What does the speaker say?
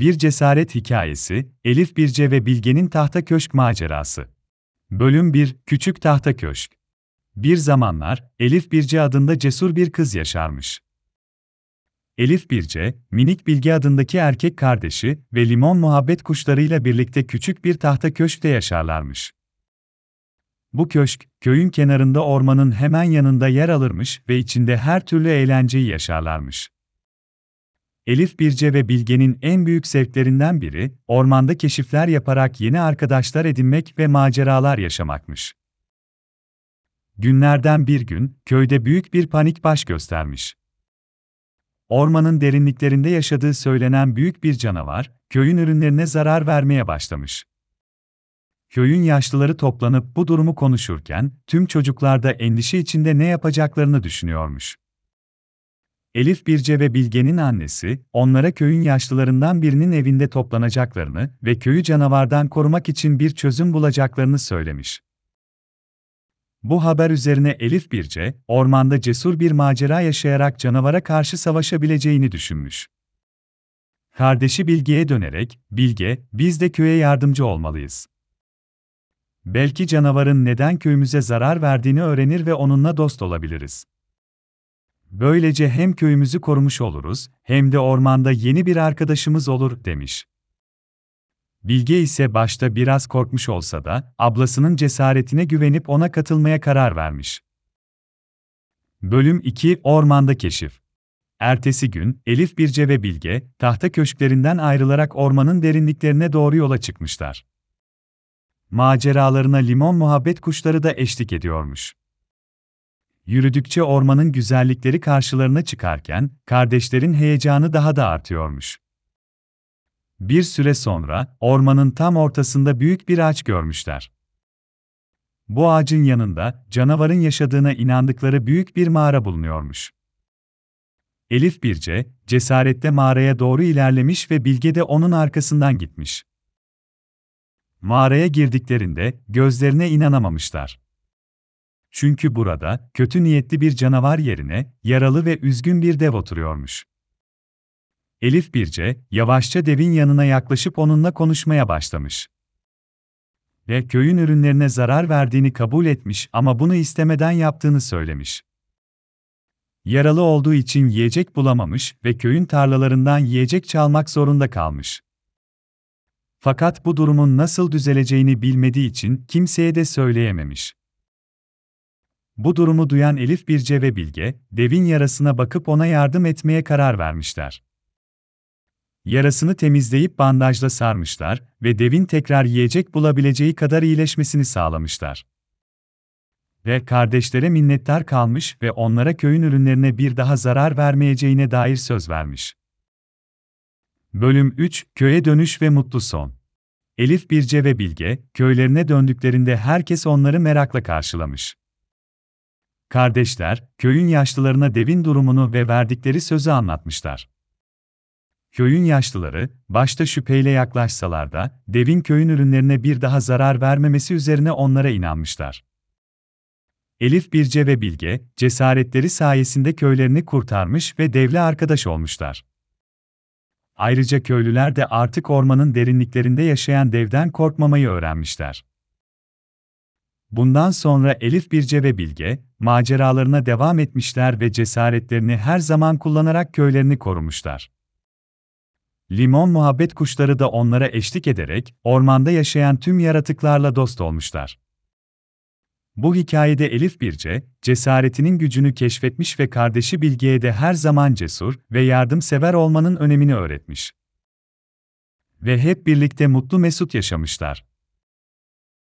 Bir Cesaret Hikayesi, Elif Birce ve Bilge'nin Tahta Köşk Macerası. Bölüm 1, Küçük Tahta Köşk. Bir zamanlar, Elif Birce adında cesur bir kız yaşarmış. Elif Birce, minik Bilge adındaki erkek kardeşi ve limon muhabbet kuşlarıyla birlikte küçük bir tahta köşkte yaşarlarmış. Bu köşk, köyün kenarında ormanın hemen yanında yer alırmış ve içinde her türlü eğlenceyi yaşarlarmış. Elif Birce ve Bilge'nin en büyük zevklerinden biri, ormanda keşifler yaparak yeni arkadaşlar edinmek ve maceralar yaşamakmış. Günlerden bir gün, köyde büyük bir panik baş göstermiş. Ormanın derinliklerinde yaşadığı söylenen büyük bir canavar, köyün ürünlerine zarar vermeye başlamış. Köyün yaşlıları toplanıp bu durumu konuşurken, tüm çocuklar da endişe içinde ne yapacaklarını düşünüyormuş. Elif Birce ve Bilge'nin annesi, onlara köyün yaşlılarından birinin evinde toplanacaklarını ve köyü canavardan korumak için bir çözüm bulacaklarını söylemiş. Bu haber üzerine Elif Birce, ormanda cesur bir macera yaşayarak canavara karşı savaşabileceğini düşünmüş. Kardeşi Bilge'ye dönerek, Bilge, biz de köye yardımcı olmalıyız. Belki canavarın neden köyümüze zarar verdiğini öğrenir ve onunla dost olabiliriz. Böylece hem köyümüzü korumuş oluruz, hem de ormanda yeni bir arkadaşımız olur, demiş. Bilge ise başta biraz korkmuş olsa da, ablasının cesaretine güvenip ona katılmaya karar vermiş. Bölüm 2 Ormanda Keşif Ertesi gün, Elif Birce ve Bilge, tahta köşklerinden ayrılarak ormanın derinliklerine doğru yola çıkmışlar. Maceralarına limon muhabbet kuşları da eşlik ediyormuş. Yürüdükçe ormanın güzellikleri karşılarına çıkarken, kardeşlerin heyecanı daha da artıyormuş. Bir süre sonra, ormanın tam ortasında büyük bir ağaç görmüşler. Bu ağacın yanında, canavarın yaşadığına inandıkları büyük bir mağara bulunuyormuş. Elif Birce, cesaretle mağaraya doğru ilerlemiş ve Bilge de onun arkasından gitmiş. Mağaraya girdiklerinde, gözlerine inanamamışlar. Çünkü burada, kötü niyetli bir canavar yerine, yaralı ve üzgün bir dev oturuyormuş. Elif Birce, yavaşça devin yanına yaklaşıp onunla konuşmaya başlamış. Ve köyün ürünlerine zarar verdiğini kabul etmiş ama bunu istemeden yaptığını söylemiş. Yaralı olduğu için yiyecek bulamamış ve köyün tarlalarından yiyecek çalmak zorunda kalmış. Fakat bu durumun nasıl düzeleceğini bilmediği için kimseye de söyleyememiş. Bu durumu duyan Elif Birce ve Bilge, devin yarasına bakıp ona yardım etmeye karar vermişler. Yarasını temizleyip bandajla sarmışlar ve devin tekrar yiyecek bulabileceği kadar iyileşmesini sağlamışlar. Ve kardeşlere minnettar kalmış ve onlara köyün ürünlerine bir daha zarar vermeyeceğine dair söz vermiş. Bölüm 3 Köye Dönüş ve Mutlu Son Elif Birce ve Bilge, köylerine döndüklerinde herkes onları merakla karşılamış. Kardeşler, köyün yaşlılarına devin durumunu ve verdikleri sözü anlatmışlar. Köyün yaşlıları, başta şüpheyle yaklaşsalar da, devin köyün ürünlerine bir daha zarar vermemesi üzerine onlara inanmışlar. Elif Birce ve Bilge, cesaretleri sayesinde köylerini kurtarmış ve devle arkadaş olmuşlar. Ayrıca köylüler de artık ormanın derinliklerinde yaşayan devden korkmamayı öğrenmişler. Bundan sonra Elif Birce ve Bilge, maceralarına devam etmişler ve cesaretlerini her zaman kullanarak köylerini korumuşlar. Limon muhabbet kuşları da onlara eşlik ederek, ormanda yaşayan tüm yaratıklarla dost olmuşlar. Bu hikayede Elif Birce, cesaretinin gücünü keşfetmiş ve kardeşi Bilge'ye de her zaman cesur ve yardımsever olmanın önemini öğretmiş. Ve hep birlikte mutlu mesut yaşamışlar.